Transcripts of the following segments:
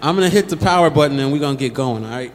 I'm gonna hit the power button and we're gonna get going. All right.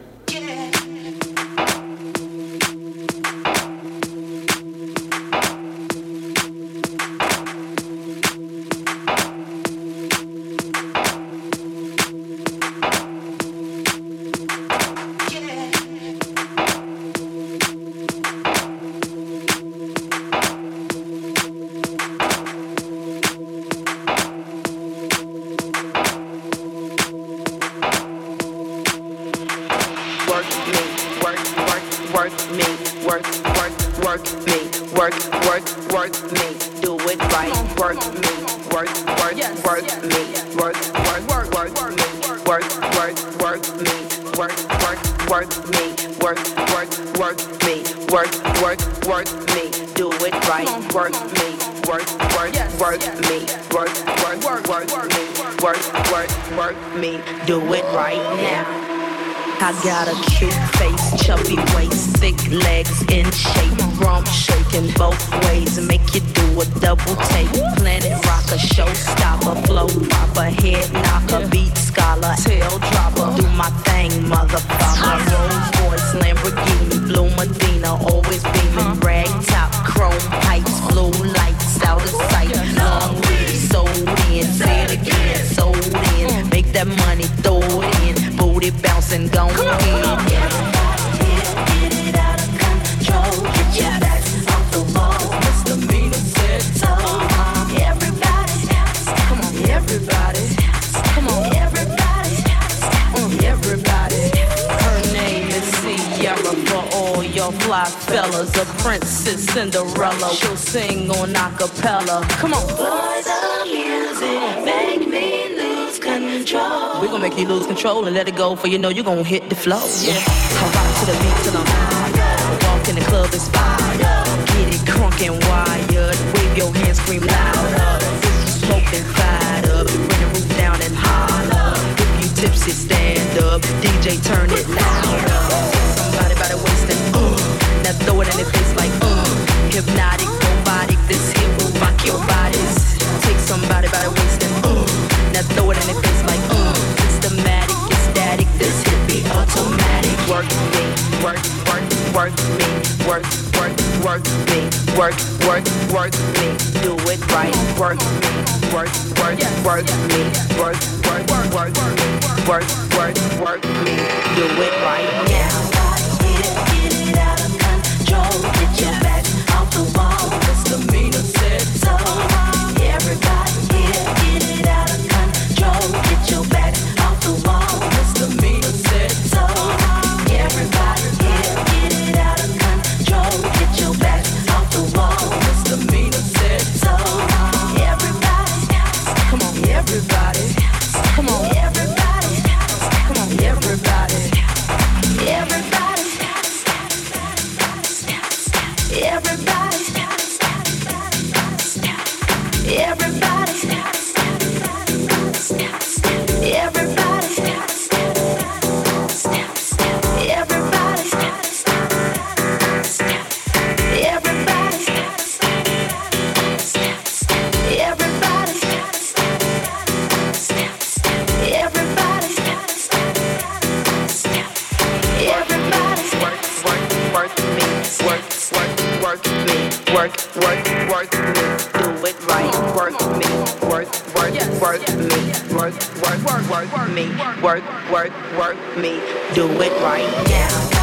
Control and let it go, for you know you're gonna hit the flow. Yeah. I rock to the beat till I'm high. Walk in the club inspired. Get it crunk and wired. Wave your hands, scream louder. If you smoking, fired up. Bring the roof down and holler. If you tipsy, stand up. DJ, turn it louder. Throw it in face like uh. Hypnotic, robotic. This rock your bodies. Take somebody by the waist and uh. Now throw it in face like uh. Systematic static, this automatic. Work me, work, work, work me, work, work, work me, work, work, work me. Do it right. Work me, work, work, work me, work, work, work me, work, work, work me. Do it right now. Control. Work, work, work me. Do it right now.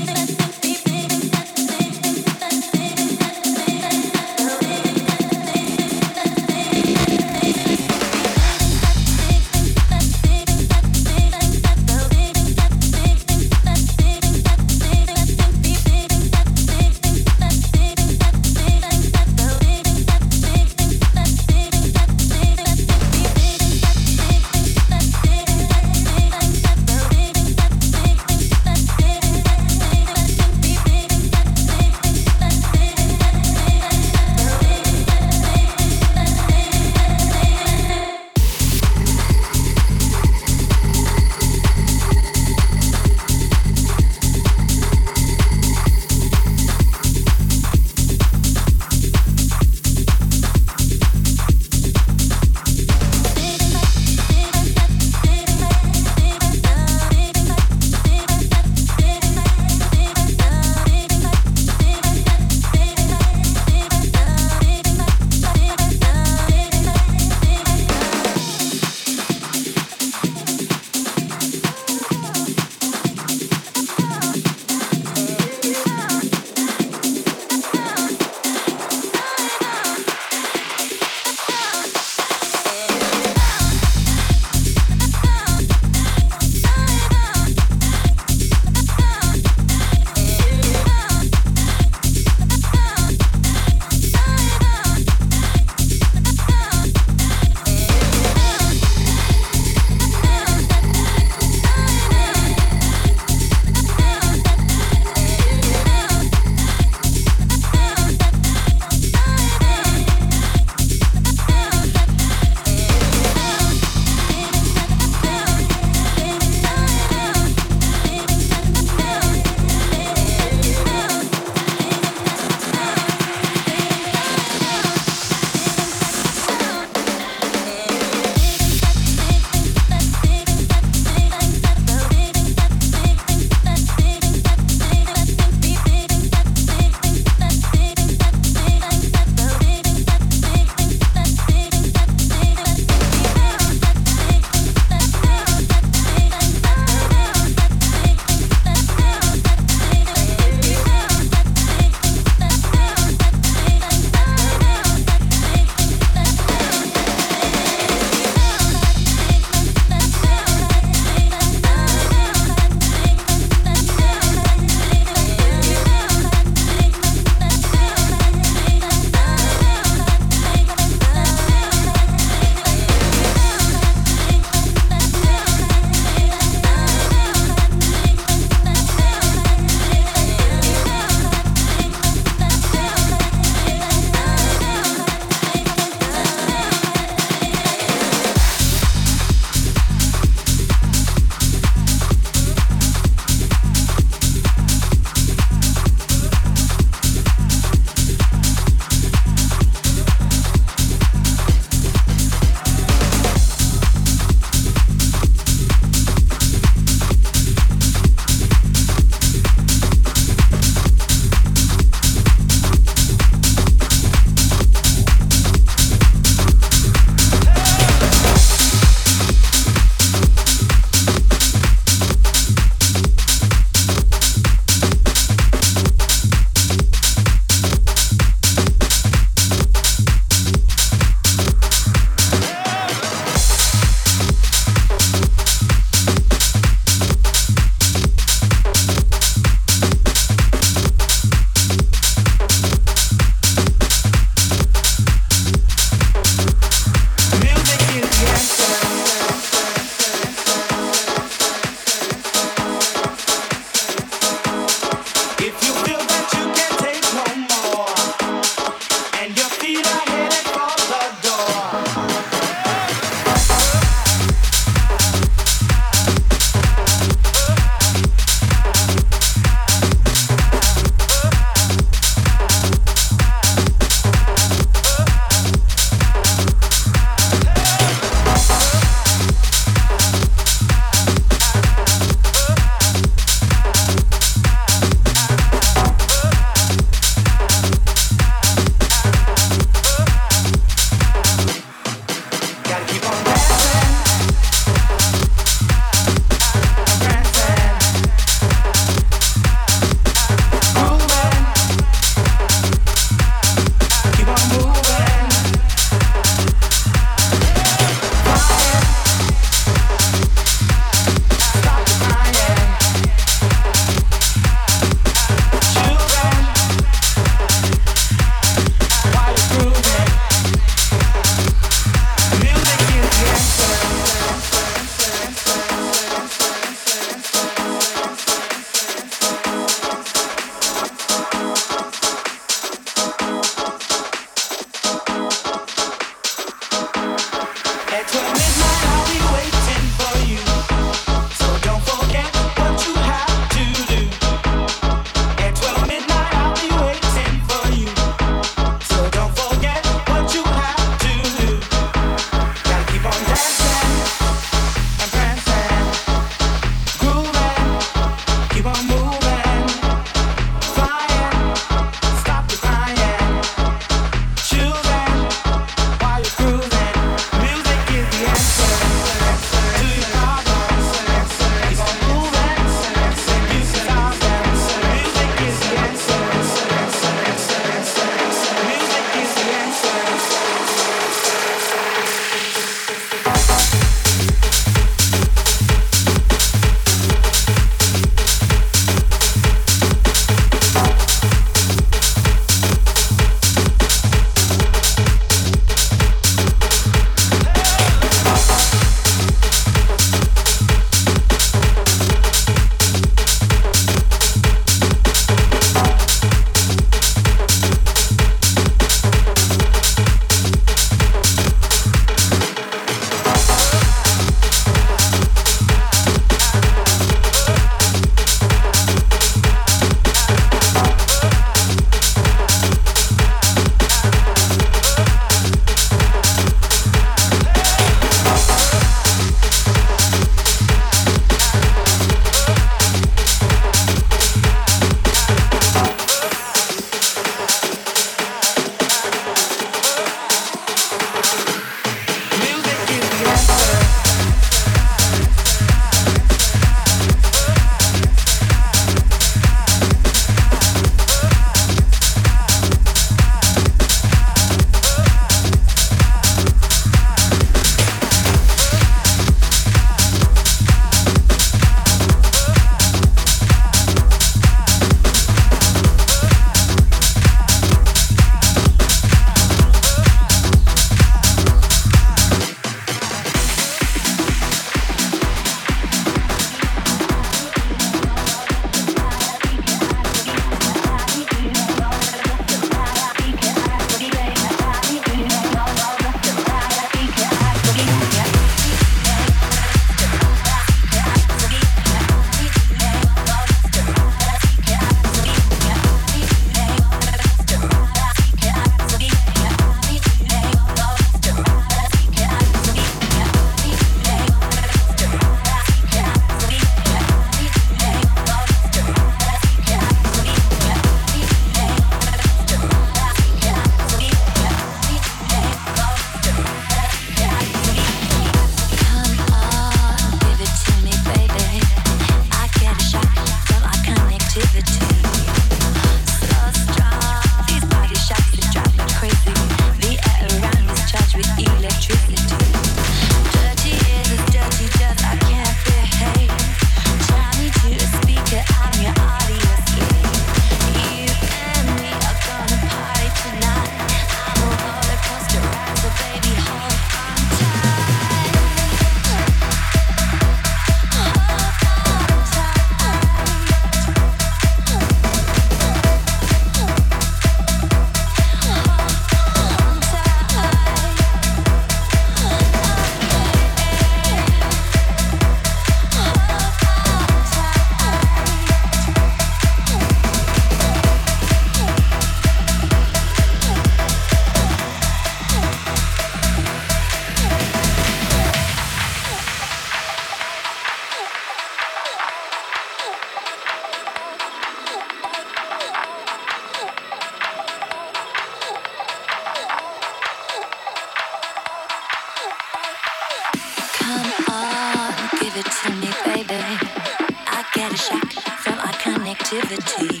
Positivity.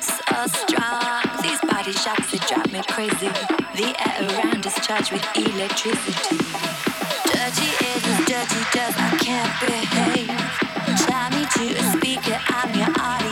So strong, these body shots that drive me crazy. The air around is charged with electricity. Dirty is dirty does, I can't behave. Tie me to a speaker, I'm your audio